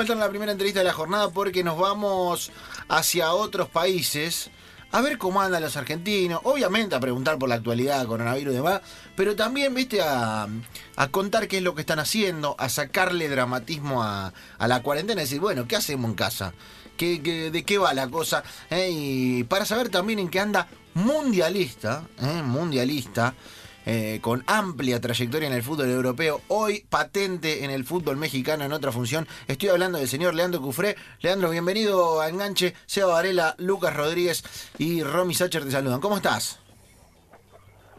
meter en la primera entrevista de la jornada porque nos vamos hacia otros países a ver cómo andan los argentinos, obviamente a preguntar por la actualidad, coronavirus y demás, pero también, viste, a, a contar qué es lo que están haciendo, a sacarle dramatismo a, a la cuarentena y decir, bueno, ¿qué hacemos en casa? ¿Qué, qué- de qué va la cosa? Eh, Y para saber también en qué anda mundialista, eh, mundialista, eh, con amplia trayectoria en el fútbol europeo, hoy patente en el fútbol mexicano en otra función. Estoy hablando del señor Leandro Cufré. Leandro, bienvenido a Enganche. Seba Varela, Lucas Rodríguez y Romy Sacher te saludan. ¿Cómo estás?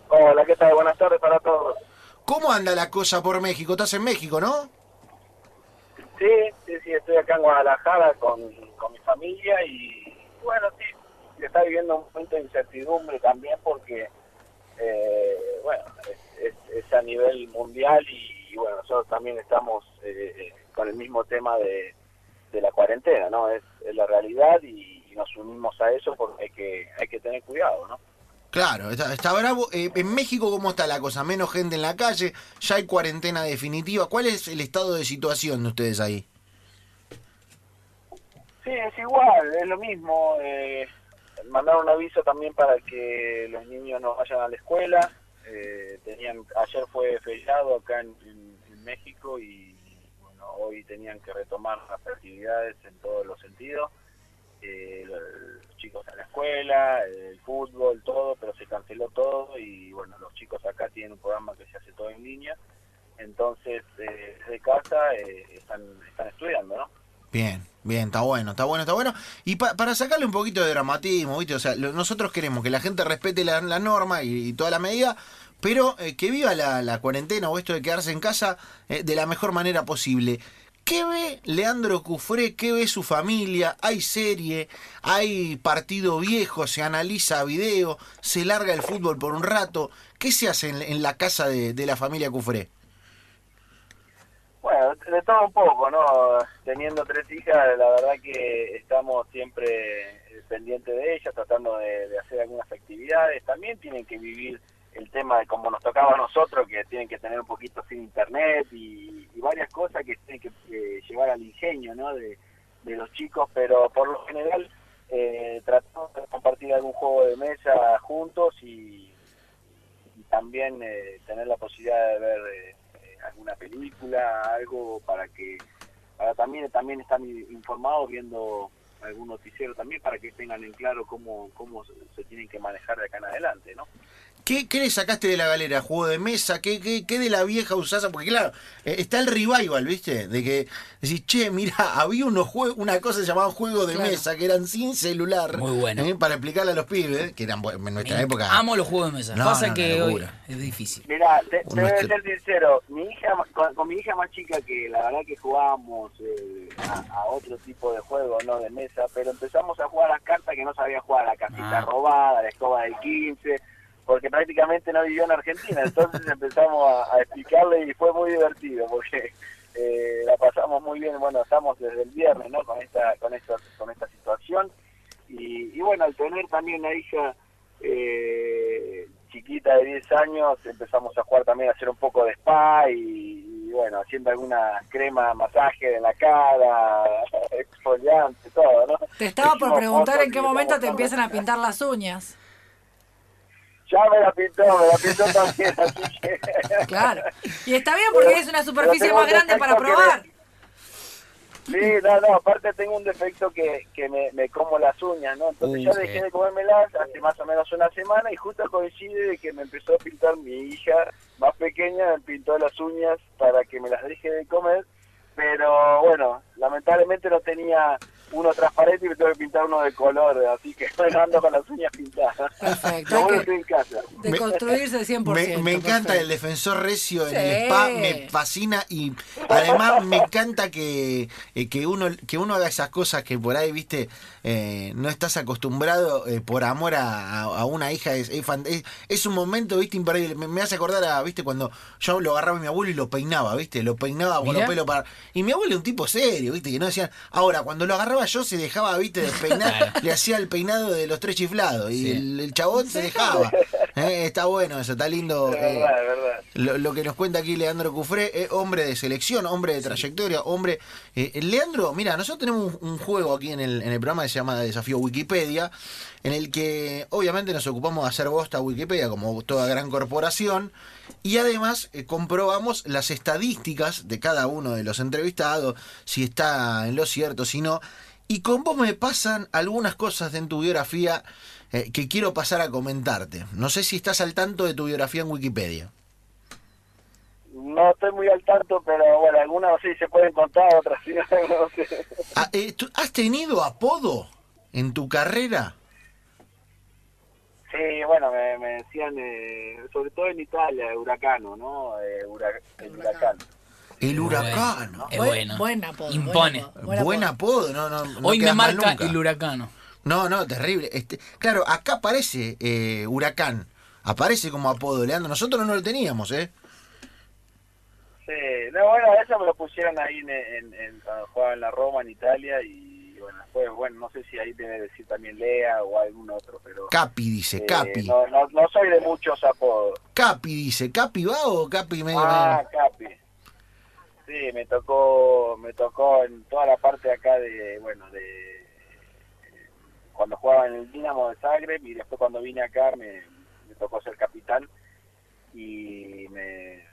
Hola, ¿qué tal? Buenas tardes para todos. ¿Cómo anda la cosa por México? Estás en México, ¿no? Sí, sí, sí, estoy acá en Guadalajara con, con mi familia y bueno, sí, se está viviendo un momento de incertidumbre también porque, eh, bueno, es, es- es a nivel mundial y, bueno, nosotros también estamos eh, eh, con el mismo tema de, de la cuarentena, ¿no? Es, es la realidad y, y nos unimos a eso porque hay que, hay que tener cuidado, ¿no? Claro, está, está bravo. Eh, en México, ¿cómo está la cosa? Menos gente en la calle, ya hay cuarentena definitiva. ¿Cuál es el estado de situación de ustedes ahí? Sí, es igual, es lo mismo. Eh, mandaron un aviso también para que los niños no vayan a la escuela. Eh, tenían Ayer fue feriado acá en, en- en México y bueno, hoy tenían que retomar las actividades en todos los sentidos. Eh, los chicos a la escuela, el fútbol, todo, pero se canceló todo y bueno, los chicos acá tienen un programa que se hace todo en línea. Entonces, eh, desde casa eh, están, están estudiando, ¿no? Bien, bien, está bueno, está bueno, está bueno. Y pa- para sacarle un poquito de dramatismo, ¿viste? O sea, lo- nosotros queremos que la gente respete la, norma y, toda la medida, pero eh, que viva la, cuarentena o esto de quedarse en casa eh, de la mejor manera posible. ¿Qué ve Leandro Cufré? ¿Qué ve su familia? ¿Hay serie? ¿Hay partido viejo? ¿Se analiza video? ¿Se larga el fútbol por un rato? ¿Qué se hace en, en la casa de, de la familia Cufré? De todo un poco, ¿no? Teniendo tres hijas, la verdad que estamos siempre eh, pendientes de ellas, tratando de, hacer algunas actividades. También tienen que vivir el tema de como nos tocaba a nosotros, que tienen que tener un poquito sin internet y, y varias cosas que tienen que eh, llevar al ingenio, ¿no? De, de los chicos, pero por lo general eh, tratamos de compartir algún juego de mesa juntos y, y también eh, tener la posibilidad de ver eh, eh, alguna película, algo para que para también también están i- informados viendo algún noticiero también para que tengan en claro cómo cómo se, se tienen que manejar de acá en adelante, ¿no? ¿Qué, qué le sacaste de la galera? ¿Juego de mesa? ¿Qué, qué, qué de la vieja usasa? Porque claro, eh, está el revival, ¿viste? De que decís, che, mira, había unos jue- una cosa llamada juego de Claro. mesa que eran sin celular. Muy bueno. ¿eh? Para explicarle a los pibes, que eran en nuestra Me- época. Amo los juegos de mesa. No, Pasa no, que hoy es difícil. Mira, te, voy a ser sincero, mi hija con, con mi hija más chica que la verdad que jugábamos eh, a, a otro tipo de juego, no de mesa, pero empezamos a jugar las cartas que no sabía jugar, la casita Ah. robada, la escoba de 15, porque prácticamente no vivió en Argentina, entonces empezamos a, a explicarle y fue muy divertido porque eh, la pasamos muy bien, bueno, estamos desde el viernes, ¿no? Con esta con esta con esta situación y, y bueno, al tener también una hija eh, chiquita de 10 años, empezamos a jugar también a hacer un poco de spa y, y bueno, haciendo alguna crema, masaje en la cara, exfoliante, todo, ¿no? Te estaba por preguntar en qué momento te empiezan a pintar las uñas. Ya me la pintó, me la pintó también, así que... Claro. Y está bien porque es una superficie más grande para probar. Sí, no, no, aparte tengo un defecto que, que me, me como las uñas, ¿no? Entonces ya sí. dejé de comérmelas hace más o menos una semana y justo coincide de que me empezó a pintar mi hija más pequeña, me pintó las uñas para que me las deje de comer, pero bueno, lamentablemente no tenía uno transparente y me tuve que pintar uno de color, así que bueno, ando con las uñas pintadas. Perfecto. Lo hay bueno que en casa. Me- Deconstruirse 100%. Me, me encanta el defensor recio en el spa, me fascina y además me encanta que, eh, que uno que uno haga esas cosas que por ahí, viste, eh, no estás acostumbrado eh, por amor a, a- una hija, es, es, fan- es- es un momento, viste, imperdible. Me, me hace acordar a, viste, cuando yo lo agarraba a mi abuelo y lo peinaba, viste, lo peinaba con los pelos para... Y mi abuelo es un tipo serio, viste, que no decían... Ahora, cuando lo agarraba yo se dejaba, viste, de peinar, le hacía el peinado de los tres chiflados y Sí. el, el chabón se dejaba. Eh, está bueno eso, está lindo. Es eh, verdad, lo, lo que nos cuenta aquí Leandro Cufré, es hombre de selección, hombre de trayectoria, hombre... eh, Leandro, mira, nosotros tenemos un, un juego aquí en el, en el programa que se llama Desafío Wikipedia, en el que obviamente nos ocupamos de hacer bosta a Wikipedia como toda gran corporación, y además eh, comprobamos las estadísticas de cada uno de los entrevistados, si está en lo cierto, si no. Y con vos me pasan algunas cosas en tu biografía eh, que quiero pasar a comentarte. No sé si estás al tanto de tu biografía en Wikipedia. No estoy muy al tanto, pero bueno, algunas sí se pueden contar, otras sí, no sé. Ah, eh, ¿tú ¿Has tenido apodo en tu carrera? Sí, bueno, me, me decían, eh, sobre todo en Italia, huracano, ¿no? Eh, hura- el huracán. El Muy huracán. Es Buen- bueno. Buen apodo. Impone. Buen apodo, no, no. no Hoy me marca nunca. el huracano. No, no, terrible. Este, claro, acá aparece eh, huracán. Aparece como apodo, Leandro. Nosotros no lo teníamos, ¿eh? Sí, no, bueno, eso me lo pusieron ahí en, en, en- cuando jugaba en la Roma, en Italia, y bueno, después, bueno, no sé si ahí debe decir también Lea o algún otro, pero... Capi dice, eh, Capi. no, no, no soy de muchos apodos. Capi dice, ¿Capi va o Capi medio Ah? Capi. Sí, me tocó, me tocó en toda la parte acá de, bueno, de cuando jugaba en el Dinamo de Zagreb y después cuando vine acá me, me tocó ser capitán y me,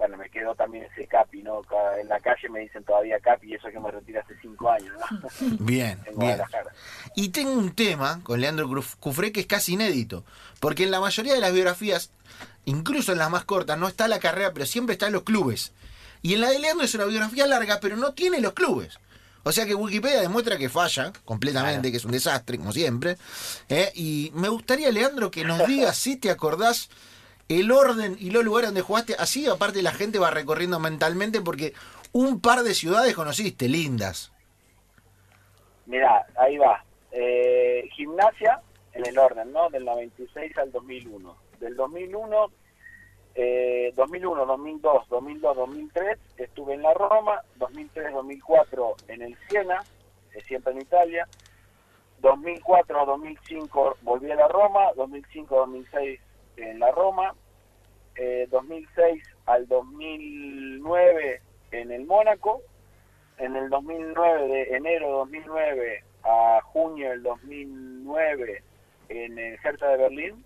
bueno, me quedó también ese Capi, ¿no? En la calle me dicen todavía Capi y eso que me retiré hace cinco años, ¿no? Bien, en bien. Y tengo un tema con Leandro Cufré que es casi inédito. Porque en la mayoría de las biografías, incluso en las más cortas, no está la carrera, pero siempre están los clubes. Y en la de Leandro es una biografía larga, pero no tiene los clubes. O sea que Wikipedia demuestra que falla completamente, que es un desastre, como siempre. ¿eh? Y me gustaría, Leandro, que nos digas si te acordás el orden y los lugares donde jugaste. Así, aparte, la gente va recorriendo mentalmente, porque un par de ciudades conociste, lindas. Mirá, ahí va. Eh, gimnasia, en el orden, ¿no? Del 96 al 2001. Del 2001, eh, 2001, 2002, 2002, 2003 estuve en la Roma, 2003, 2004 en el Siena, eh, siempre en Italia. 2004, 2005 volví a la Roma, 2005, 2006 en la Roma, eh, 2006 al 2009 en el Mónaco, en el 2009, de enero de 2009 a junio del 2009 en el Hertha de Berlín,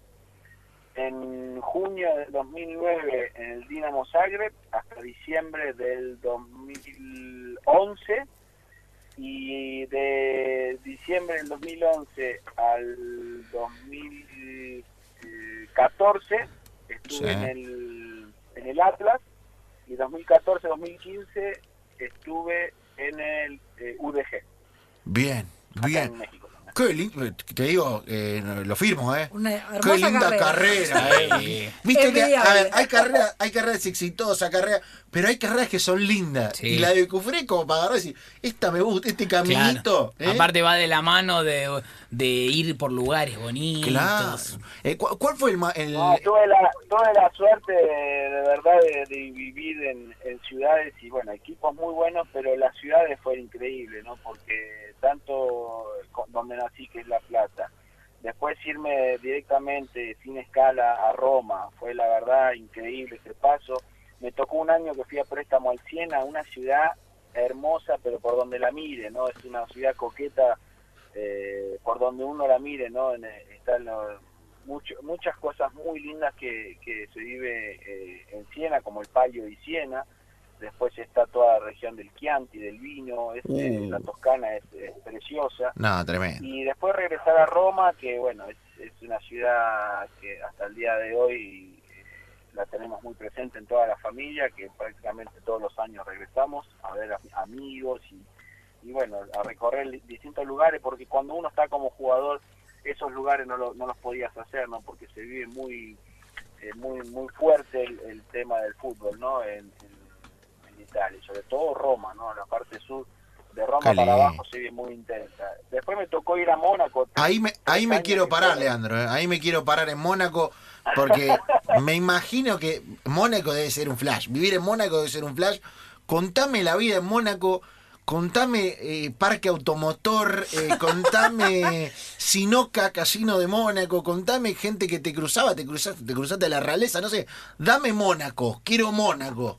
en junio del 2009 en el Dinamo Zagreb, hasta diciembre del 2011, y de diciembre del 2011 al 2014 estuve Sí. en, el, en el Atlas, y 2014-2015 estuve en el eh, UDG, Bien, bien. en México. Qué lindo, te digo, eh, lo firmo, ¿eh? Una Qué linda carrera, carrera. ¿eh? Viste que, a ver, hay carreras, hay carreras exitosas, carreras, pero hay carreras que son lindas. Sí. Y la de Cufré, como para agarrar y decir, esta me gusta, este caminito. Claro. ¿eh? Aparte va de la mano de, de ir por lugares bonitos. Claro. Eh, ¿cu- ¿Cuál fue el, ma- el- No, tuve la, tuve la suerte de, de verdad de, de vivir en, en ciudades y bueno, equipos muy buenos, pero las ciudades fue increíble, ¿no? Porque tanto co- donde nací, que es La Plata, después irme directamente sin escala a Roma, fue la verdad increíble ese paso. Me tocó un año que fui a préstamo al Siena, una ciudad hermosa, pero por donde la mire, ¿no? Es una ciudad coqueta eh, por donde uno la mire, ¿no? Eh, están muchas cosas muy lindas que, que se vive eh, en Siena, como el Palio di Siena. Después está toda la región del Chianti, del vino, es, eh, Uh. la Toscana es, es preciosa. No, tremendo. Y después regresar a Roma, que bueno, es, es una ciudad que hasta el día de hoy eh, la tenemos muy presente en toda la familia, que prácticamente todos los años regresamos a ver a amigos y, y bueno, a recorrer distintos lugares, porque cuando uno está como jugador, esos lugares no, lo- no los podías hacer, ¿no? Porque se vive muy eh, muy muy fuerte el, el tema del fútbol, ¿no? En, en- sobre todo Roma, ¿no? La parte sur de Roma para abajo se vive muy intensa. Después me tocó ir a Mónaco. Ahí me, ahí me quiero parar, Leandro. ¿eh? Ahí me quiero parar en Mónaco, porque me imagino que Mónaco debe ser un flash. Vivir en Mónaco debe ser un flash. Contame la vida en Mónaco. contame eh, Parque Automotor, eh, contame Sinoca, Casino de Mónaco, contame gente que te cruzaba, te cruzaste, te cruzaste a la realeza, no sé, dame Mónaco, quiero Mónaco.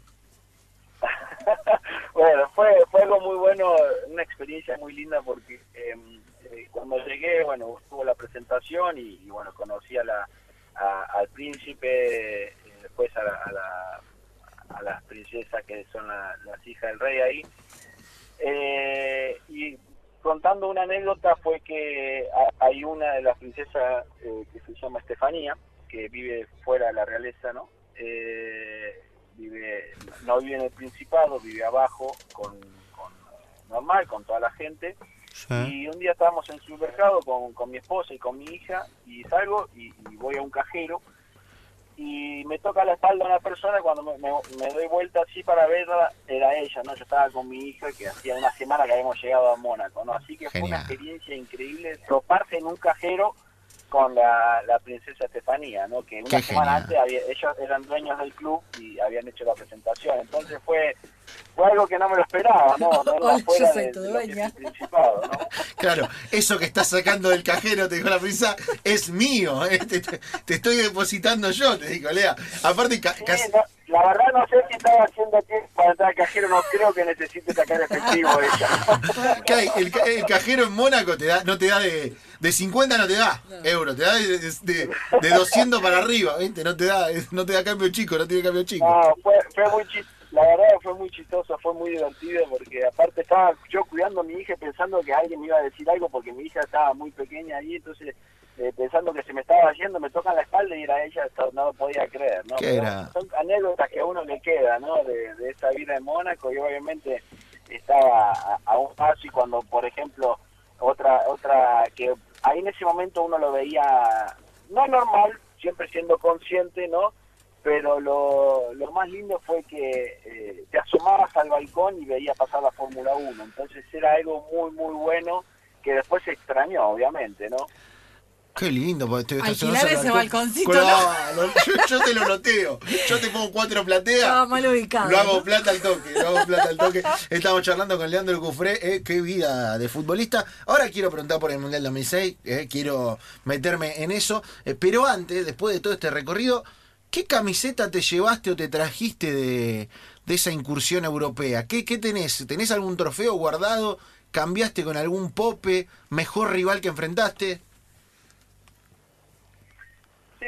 Bueno, fue, fue algo muy bueno, una experiencia muy linda porque eh, eh, cuando llegué, bueno, estuvo la presentación y, bueno, conocí a la, al príncipe, eh, después a, a, la- a las princesas que son la- las hijas del rey ahí. Eh, y contando una anécdota fue que ha- hay una de las princesas eh, que se llama Estefanía, que vive fuera de la realeza, ¿no? Eh, vive, no vive en el Principado, vive abajo con, con normal, con toda la gente. Y un día estábamos en el supermercado con, con mi esposa y con mi hija y salgo y, y voy a un cajero y me toca la espalda una persona cuando me, me- me doy vuelta así para verla era ella, ¿no? Yo estaba con mi hija que hacía una semana que habíamos llegado a Mónaco, ¿no? Así que fue una experiencia increíble toparse en un cajero con la, la princesa Estefanía, ¿no? Que una Qué semana genial. antes había- ellos eran dueños del club y habían hecho la presentación. Entonces fue fue algo que no me lo esperaba, ¿no? Verla Hola, yo soy de, tu dueña. Principado, ¿no? Claro, eso que estás sacando del cajero, te dijo la princesa, es mío, eh, te, te- te estoy depositando yo, te dijo Lea. Aparte, ca- Sí, casi- no, la verdad no sé si estaba haciendo tiempo para entrar al cajero, no creo que necesite sacar efectivo ella. El, ca- el cajero en Mónaco te da, no te da de, de 50 no te da euros, te da de, de, de 200 para arriba, ¿viste? No te da, no te da cambio chico, no tiene cambio chico. No, fue, fue muy chistoso, la verdad fue muy chistoso, fue muy divertido porque aparte estaba yo cuidando a mi hija pensando que alguien me iba a decir algo porque mi hija estaba muy pequeña ahí, entonces eh, pensando que se me estaba yendo, me tocan la espalda y era ella, no lo podía creer, ¿no? ¿Qué Pero era? Son anécdotas que a uno le queda, ¿no? De, de esa vida en Mónaco y obviamente estaba a, a un paso y cuando, por ejemplo, otra, otra que ahí en ese momento uno lo veía no normal, siempre siendo consciente, ¿no? Pero lo, lo más lindo fue que eh, te asomabas al balcón y veías pasar la Fórmula 1. Entonces era algo muy, muy bueno que después se extrañó, obviamente, ¿no? Qué lindo, porque te Alquilar ese balconcito, Claro, yo, yo te lo loteo. Yo te pongo cuatro plateas. Estaba mal ubicado. Lo hago ¿no? plata al toque, lo hago plata al toque. Estamos charlando con Leandro Cufré, eh, qué vida de futbolista. Ahora quiero preguntar por el Mundial 2006, eh, quiero meterme en eso. eh, pero antes, después de todo este recorrido, ¿qué camiseta te llevaste o te trajiste de, de esa incursión europea? ¿Qué, ¿Qué tenés? ¿Tenés algún trofeo guardado? ¿Cambiaste con algún pope? ¿Mejor rival que enfrentaste?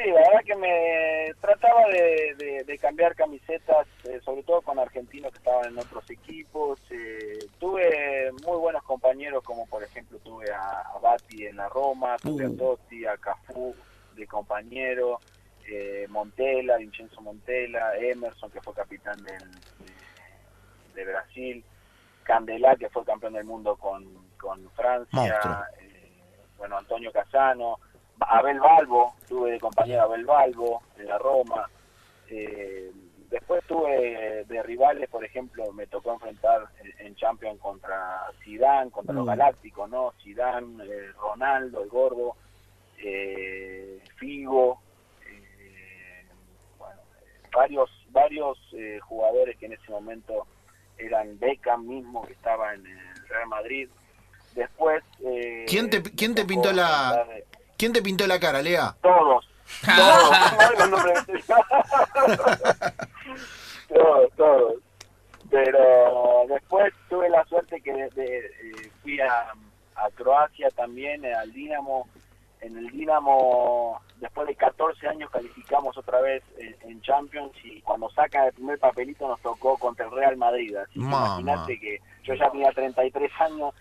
Sí, la verdad que me trataba de, de- de cambiar camisetas, eh, sobre todo con argentinos que estaban en otros equipos. eh, tuve muy buenos compañeros, como por ejemplo tuve a, a Bati en la Roma, tuve a. Totti, a Cafú de compañero, eh, Montela, Vincenzo Montela, Emerson, que fue capitán del- de, Brasil, Candelá, que fue campeón del mundo con, con. Francia, eh, bueno, Antonio Casano. Abel Balbo, tuve de compañero Abel Balbo de la Roma. Eh, después tuve de rivales, por ejemplo, me tocó enfrentar en, en Champions contra Zidane, contra los Mm. Galácticos, ¿no? Zidane, eh, Ronaldo, el gordo, eh, Figo, eh, bueno, varios varios eh, jugadores que en ese momento eran Beckham mismo, que estaba en el Real Madrid. Después... eh, ¿Quién te- quién te pintó la- ¿Quién te pintó la cara, Lea? todos. Todos. Los nombres. todos, todos. Pero después tuve la suerte que de- de- eh, fui a, a Croacia también, eh, al Dinamo. En el Dinamo, después de 14 años, calificamos otra vez en, en Champions y cuando saca el primer papelito nos tocó contra el Real Madrid. Así que imagínate que yo ya tenía 33 años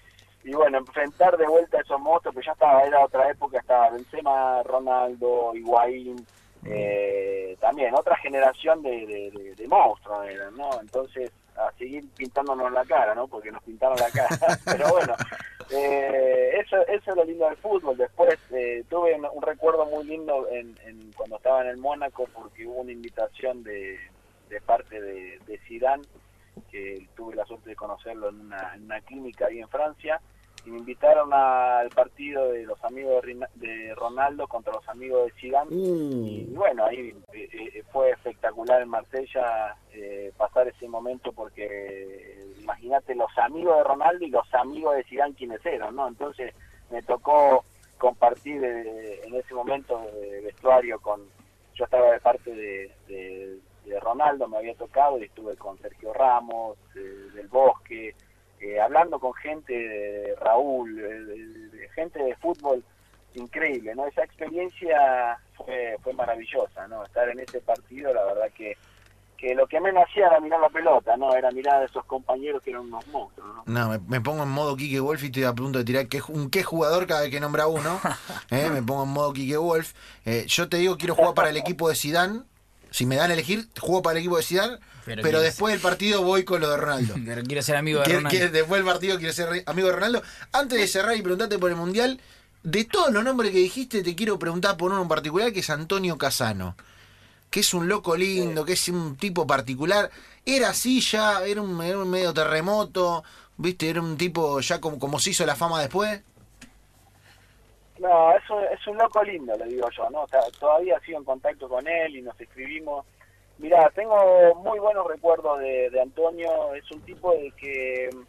y bueno, enfrentar de vuelta a esos monstruos, pues ya estaba, era otra época, estaba Benzema, Ronaldo, Higuaín, eh, también otra generación de, de, de- de monstruos eran, ¿no? Entonces, a seguir pintándonos la cara, ¿no? Porque nos pintaron la cara. Pero bueno, eh, eso, eso es lo lindo del fútbol. Después eh, tuve un, un recuerdo muy lindo en, en cuando estaba en el Mónaco porque hubo una invitación de, de parte de, de Zidane que tuve la suerte de conocerlo en una, en una clínica ahí en Francia, y me invitaron al partido de los amigos de, Ronaldo contra los amigos de Zidane, y Uh, bueno, ahí eh, eh, fue espectacular en Marsella eh, pasar ese momento porque imagínate los amigos de Ronaldo y los amigos de Zidane quienes eran, ¿no? Entonces me tocó compartir eh, en ese momento de vestuario con, yo estaba de parte de, de- de Ronaldo, me había tocado y estuve con Sergio Ramos, eh, del Bosque, eh, hablando con gente de Raúl, de- de gente de fútbol increíble, ¿no? Esa experiencia fue, fue maravillosa, ¿no? Estar en ese partido, la verdad que, que lo que menos hacía era mirar la pelota, ¿no? Era mirar a esos compañeros que eran unos monstruos, ¿no? No, me, me pongo en modo Kike Wolf y estoy a punto de tirar qué, un qué jugador cada vez que nombra uno. Eh, me pongo en modo Kike Wolf. Eh, yo te digo, quiero jugar para el equipo de Sidán. Si me dan a elegir, juego para el equipo de Sidán. Pero, Pero después del partido voy con lo de Ronaldo. Pero quiero ser amigo de Ronaldo. después del partido quiere ser amigo de Ronaldo. Antes de cerrar y preguntarte por el Mundial, de todos los nombres que dijiste, te quiero preguntar por uno en particular, que es Antonio Casano. Que es un loco lindo, que es un tipo particular. Era así ya, era un, era un medio terremoto, viste, era un tipo ya como, como se hizo la fama después. No, es un, es un loco lindo, le digo yo, ¿no? O sea, todavía sigo en contacto con él y nos escribimos. Mirá, tengo muy buenos recuerdos de, de Antonio. Es un tipo de que mm,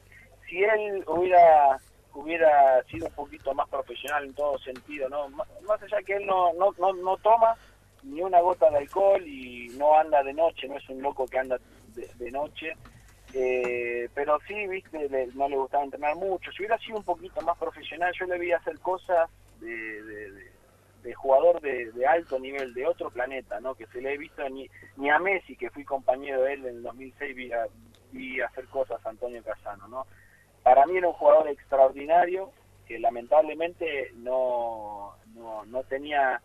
si él hubiera hubiera sido un poquito más profesional en todo sentido, ¿no? Más, más allá que él no, no, no, no toma ni una gota de alcohol y no anda de noche, no es un loco que anda de, de noche. Eh, pero sí, viste, le- no le gustaba entrenar mucho. Si hubiera sido un poquito más profesional, yo le vi hacer cosas de, jugador de, de alto nivel, de otro planeta, ¿no? Que se le he visto ni, ni a Messi, que fui compañero de él en el 2006, vi, a- vi hacer cosas a Antonio Casano, ¿no? Para mí era un jugador extraordinario que lamentablemente no, no, no tenía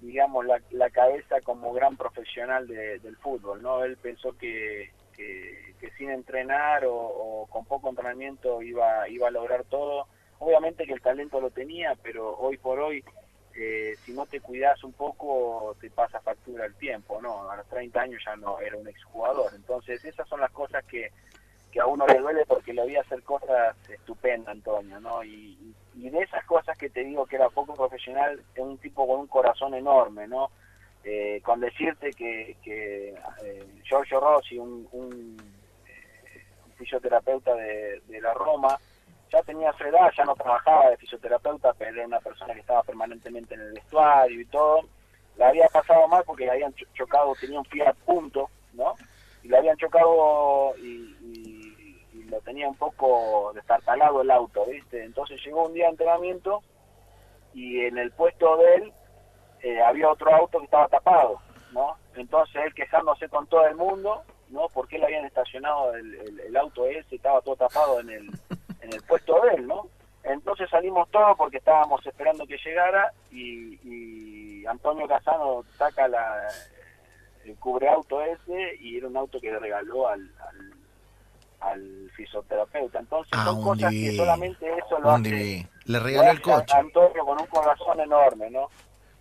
digamos, la, la cabeza como gran profesional de- del fútbol, ¿no? Él pensó que, que, que sin entrenar o, o con poco entrenamiento iba, iba a lograr todo. Obviamente que el talento lo tenía, pero hoy por hoy, eh, si no te cuidas un poco, te pasa factura el tiempo, ¿no? A los 30 años ya no era un exjugador. Entonces, esas son las cosas que, que a uno le duele porque le vi hacer cosas estupendas, Antonio, ¿no? Y, y- de esas cosas que te digo que era poco profesional, es un tipo con un corazón enorme, ¿no? Eh, con decirte que, que eh, Giorgio Rossi, un, un, eh, fisioterapeuta de la Roma, ya tenía su edad, ya no trabajaba de fisioterapeuta, pero era una persona que estaba permanentemente en el vestuario y todo. La había pasado mal porque le habían cho- chocado, tenía un Fiat Punto, ¿no? Y le habían chocado y, y- y lo tenía un poco destartalado el auto, ¿viste? Entonces llegó un día de entrenamiento y en el puesto de él eh, había otro auto que estaba tapado, ¿no? Entonces él quejándose con todo el mundo, ¿no? Porque le habían estacionado el, el- el auto ese, estaba todo tapado en el, en el puesto de él, ¿no? Entonces salimos todos porque estábamos esperando que llegara y, y Antonio Casano saca la, el cubreauto ese y era un auto que le regaló al, al, al fisioterapeuta. Entonces Ah, son cosas que solamente eso lo hace. Le regaló el coche. Antonio con un corazón enorme, ¿no?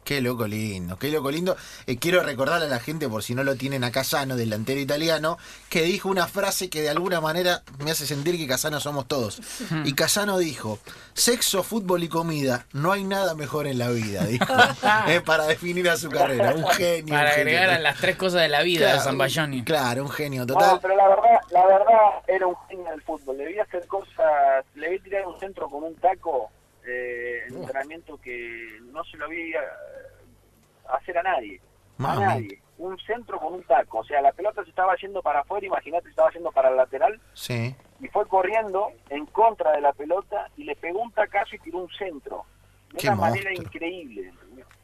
Qué loco lindo, qué loco lindo. Eh, quiero recordarle a la gente, por si no lo tienen a Casano, delantero italiano, que dijo una frase que de alguna manera me hace sentir que Casano somos todos. Y Casano dijo, sexo, fútbol y comida, no hay nada mejor en la vida, dijo. Eh, para definir a su carrera. Un genio. Para un genio. agregar a las tres cosas de la vida de Zambayoni. Claro, un genio No, total. pero la verdad, la verdad era un genio del fútbol. Le vi hacer cosas, le vi tirar un centro con un taco en entrenamiento que no se lo vi eh, hacer a nadie. A nadie. Un centro con un taco. O sea, la pelota se estaba yendo para afuera, imagínate, estaba yendo para el lateral Sí. y fue corriendo en contra de la pelota y le pegó un tacazo y tiró un centro. De Qué una manera increíble.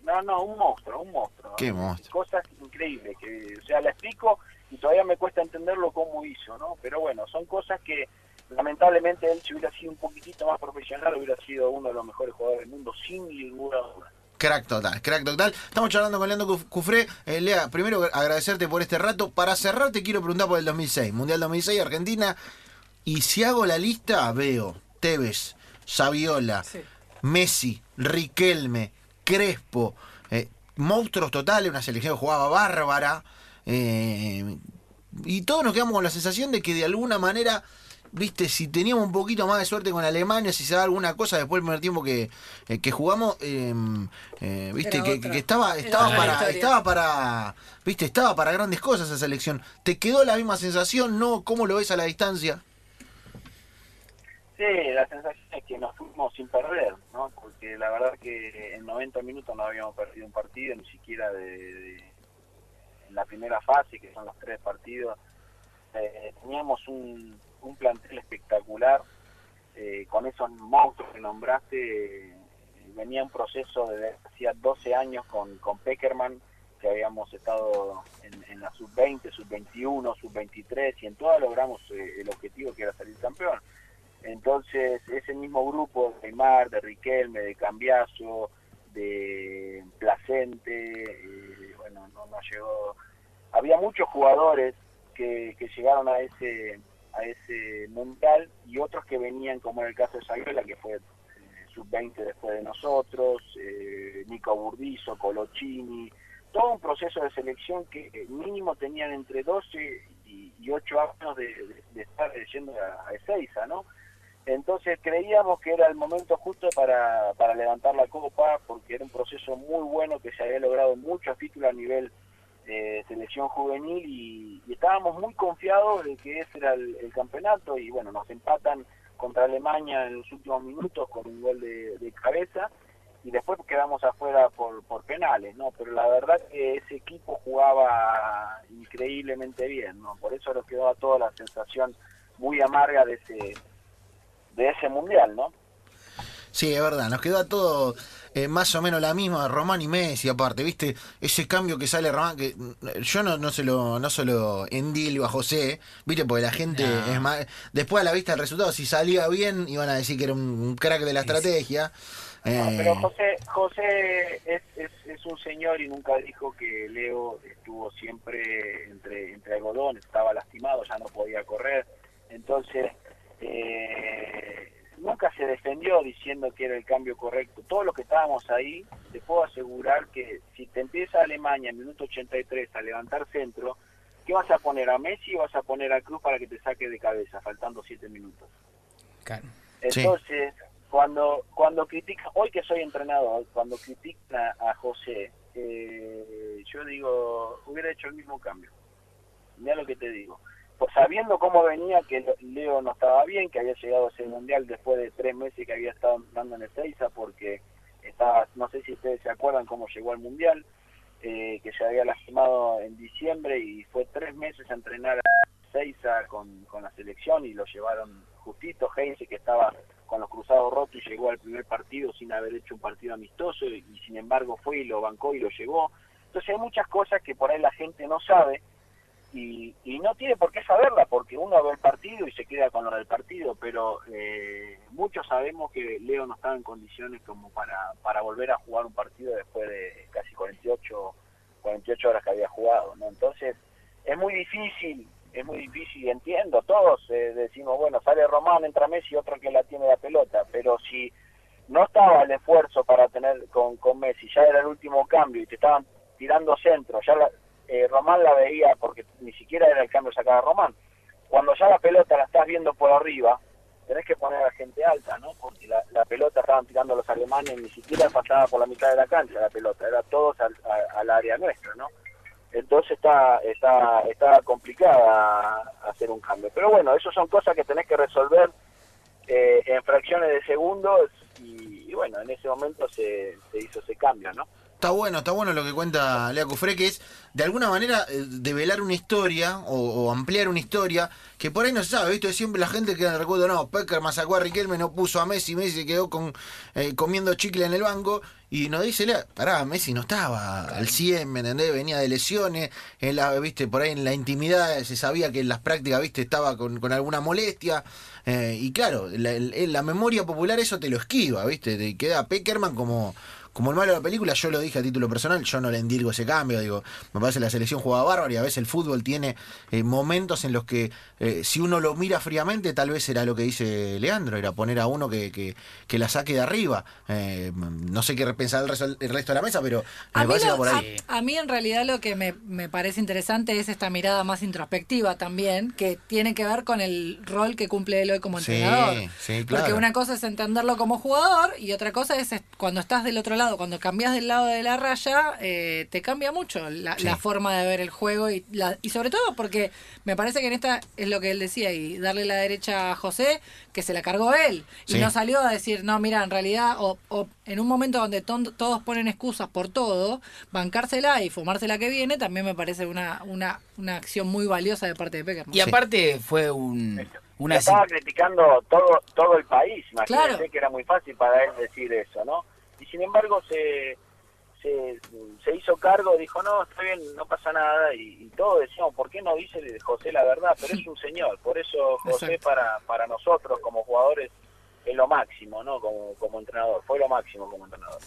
No, no, un monstruo, un monstruo. Qué monstruo. Cosas increíbles que, o sea, la explico y todavía me cuesta entenderlo cómo hizo, ¿no? Pero bueno, son cosas que lamentablemente él si hubiera sido un poquitito más profesional hubiera sido uno de los mejores jugadores del mundo sin ninguna duda. Crack total, crack total. Estamos charlando con Leandro Cuf- Cufré. Eh, Lea, primero agradecerte por este rato. Para cerrar, te quiero preguntar por el 2006. Mundial 2006, Argentina. Y si hago la lista, veo Tevez, Saviola, Sí. Messi, Riquelme, Crespo, eh, monstruos totales, una selección que jugaba bárbara. eh, y todos nos quedamos con la sensación de que de alguna manera, viste, si teníamos un poquito más de suerte con Alemania, si se da alguna cosa después del primer tiempo que, eh, que jugamos, eh, eh, viste, que, estaba, estaba para, historia. estaba para, viste, estaba para grandes cosas esa selección. ¿Te quedó la misma sensación? ¿No? ¿Cómo lo ves a la distancia? Sí, la sensación es que nos fuimos sin perder, ¿no? Porque la verdad que en 90 minutos no habíamos perdido un partido, ni siquiera de, de- en la primera fase, que son los tres partidos. Eh, teníamos un, un plantel espectacular, eh, con esos monstruos que nombraste, eh, venía un proceso de hacía 12 años con, con Peckerman, que habíamos estado en, en la sub-20, sub-21, sub-23, y en todas logramos eh, el objetivo que era salir campeón. Entonces, ese mismo grupo de Neymar, de Riquelme, de Cambiaso, de Placente, eh, bueno, no, no llegó. Había muchos jugadores que, que llegaron a ese a ese mundial y otros que venían, como en el caso de Sayuela, que fue eh, sub-20 después de nosotros, eh, Nico Burdizo, Colochini, todo un proceso de selección que eh, mínimo tenían entre 12 y, y 8 años de estar yendo a, a Ezeiza, ¿no? Entonces creíamos que era el momento justo para, para levantar la copa, porque era un proceso muy bueno que se había logrado muchos títulos a nivel eh, selección juvenil y, estábamos muy confiados de que ese era el, campeonato y bueno, nos empatan contra Alemania en los últimos minutos con un gol de, de cabeza y después quedamos afuera por, por penales, ¿no? Pero la verdad que ese equipo jugaba increíblemente bien, ¿no? Por eso nos quedó a toda la sensación muy amarga de ese de ese mundial, ¿no? Sí, es verdad, nos quedó a todo eh, más o menos la misma, Román y Messi aparte, ¿viste? Ese cambio que sale Román, que mm, yo no, no se lo, no se lo endilgo a José, ¿viste? Porque la gente No. es más, después a la vista del resultado, si salía bien, iban a decir que era un, crack de la estrategia. No, Eh, pero José, José es, es, es un señor y nunca dijo que Leo estuvo siempre entre, entre algodones, estaba lastimado, ya no podía correr. Entonces, eh, nunca se defendió diciendo que era el cambio correcto. Todos los que estábamos ahí, te puedo asegurar que si te empieza Alemania en minuto 83 a levantar centro, ¿qué vas a poner? ¿A Messi o vas a poner a Cruz para que te saque de cabeza, faltando 7 minutos? Claro. Sí. Entonces, cuando cuando critican, hoy que soy entrenador, cuando critican a, a José, eh, yo digo, hubiera hecho el mismo cambio. Mira lo que te digo. Pues sabiendo cómo venía, que Leo no estaba bien, que había llegado a ese mundial después de tres meses que había estado dando en Ezeiza, porque estaba, no sé si ustedes se acuerdan cómo llegó al mundial, eh, que se había lastimado en diciembre y fue tres meses a entrenar a Ezeiza con, con la selección y lo llevaron justito. Heinze, que estaba con los cruzados rotos y llegó al primer partido sin haber hecho un partido amistoso y, y sin embargo fue y lo bancó y lo llevó. Entonces hay muchas cosas que por ahí la gente no sabe y, y no tiene por qué saberla porque uno ve el partido y se queda con lo del partido, pero eh, muchos sabemos que Leo no estaba en condiciones como para, para volver a jugar un partido después de casi 48, 48 horas que había jugado, ¿no? Entonces es muy difícil, es muy difícil, entiendo, todos eh, decimos, bueno, sale Román, entra Messi, otro que la tiene la pelota, pero si no estaba el esfuerzo para tener con, con Messi, ya era el último cambio y te estaban tirando centro, ya la, eh, Román la veía porque ni siquiera era el cambio sacado a Román. Cuando ya la pelota la estás viendo por arriba, tenés que poner a gente alta, ¿no? Porque la, la pelota estaban tirando los alemanes, ni siquiera pasaba por la mitad de la cancha la pelota, era todos al área nuestra, ¿no? Entonces está, está, está complicada hacer un cambio. Pero bueno, eso son cosas que tenés que resolver eh, en fracciones de segundos y, y bueno, en ese momento se, se hizo ese cambio, ¿no? Está bueno, está bueno lo que cuenta Lea Cufré, que es de alguna manera eh, develar una historia o, o ampliar una historia que por ahí no se sabe, ¿viste? Siempre la gente queda en el recuerdo, no, Peckerman sacó a Riquelme, no puso a Messi, Messi quedó con, eh, comiendo chicle en el banco y nos dice, Lea, pará, Messi no estaba al 100, ¿me entendés? Venía de lesiones, en la, ¿viste? Por ahí en la intimidad se sabía que en las prácticas, ¿viste? Estaba con, con alguna molestia eh, y claro, la, el- la memoria popular eso te lo esquiva, ¿viste? Te queda Peckerman como como el malo de la película, yo lo dije a título personal, yo no le endilgo ese cambio, digo, me parece que la selección jugaba bárbaro y a veces el fútbol tiene eh, momentos en los que eh, si uno lo mira fríamente, tal vez era lo que dice Leandro, era poner a uno que, que, que la saque de arriba. Eh, no sé qué pensar el resto, el resto de la mesa, pero A me mí, parece lo- va por a- ahí. a mí en realidad lo que me, me parece interesante es esta mirada más introspectiva también, que tiene que ver con el rol que cumple Eloy como Sí, entrenador. sí, claro. Porque una cosa es entenderlo como jugador y otra cosa es cuando estás del otro lado lado, cuando cambias del lado de la raya, eh, te cambia mucho la, Sí. la forma de ver el juego y, la, y sobre todo porque me parece que en esta es lo que él decía y darle la derecha a José, que se la cargó él y Sí. no salió a decir, no, mira, en realidad, o, o en un momento donde ton- todos ponen excusas por todo, bancársela y fumársela que viene, también me parece una, una, una acción muy valiosa de parte de Peckerman. Y aparte fue un, una... estaba criticando todo todo el país, imagínate Claro. que era muy fácil para él decir eso, ¿no? Sin embargo se, se, se hizo cargo, dijo, no, está bien, no pasa nada, y, y todos decíamos, ¿por qué no dice José la verdad? Pero es un señor, por eso José Exacto. para, para nosotros como jugadores es lo máximo, ¿no? Como, como entrenador, fue lo máximo como entrenador.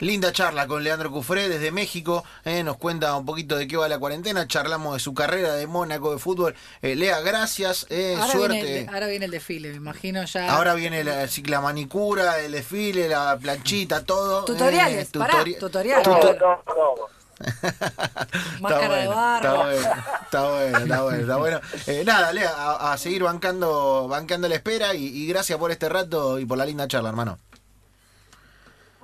Linda charla con Leandro Cufré desde México. eh, nos cuenta un poquito de qué va la cuarentena. Charlamos de su carrera de Mónaco de fútbol. Eh, Lea, gracias. eh, Ahora suerte. viene, el, ahora viene el desfile, me imagino ya. Ahora viene la, manicura, el desfile, la planchita, todo. Tutoriales, eh, pará, tutori- tutoriales. Todo, todo. Máscara de bueno, barro. Está bueno, está bueno, está bueno. está bueno. Eh, nada, Lea, a, a seguir bancando, bancando la espera y, y gracias por este rato y por la linda charla, hermano.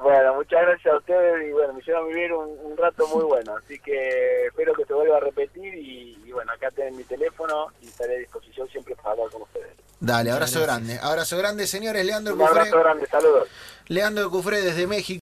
Bueno, muchas gracias a ustedes y bueno, me hicieron vivir un, un rato muy bueno, así que espero que se vuelva a repetir y, y bueno, acá tienen mi teléfono y estaré a disposición siempre para hablar con ustedes. Dale, abrazo grande. Abrazo grande, señores. Leandro Un Cufré. abrazo grande, saludos. Leandro Cufré desde México.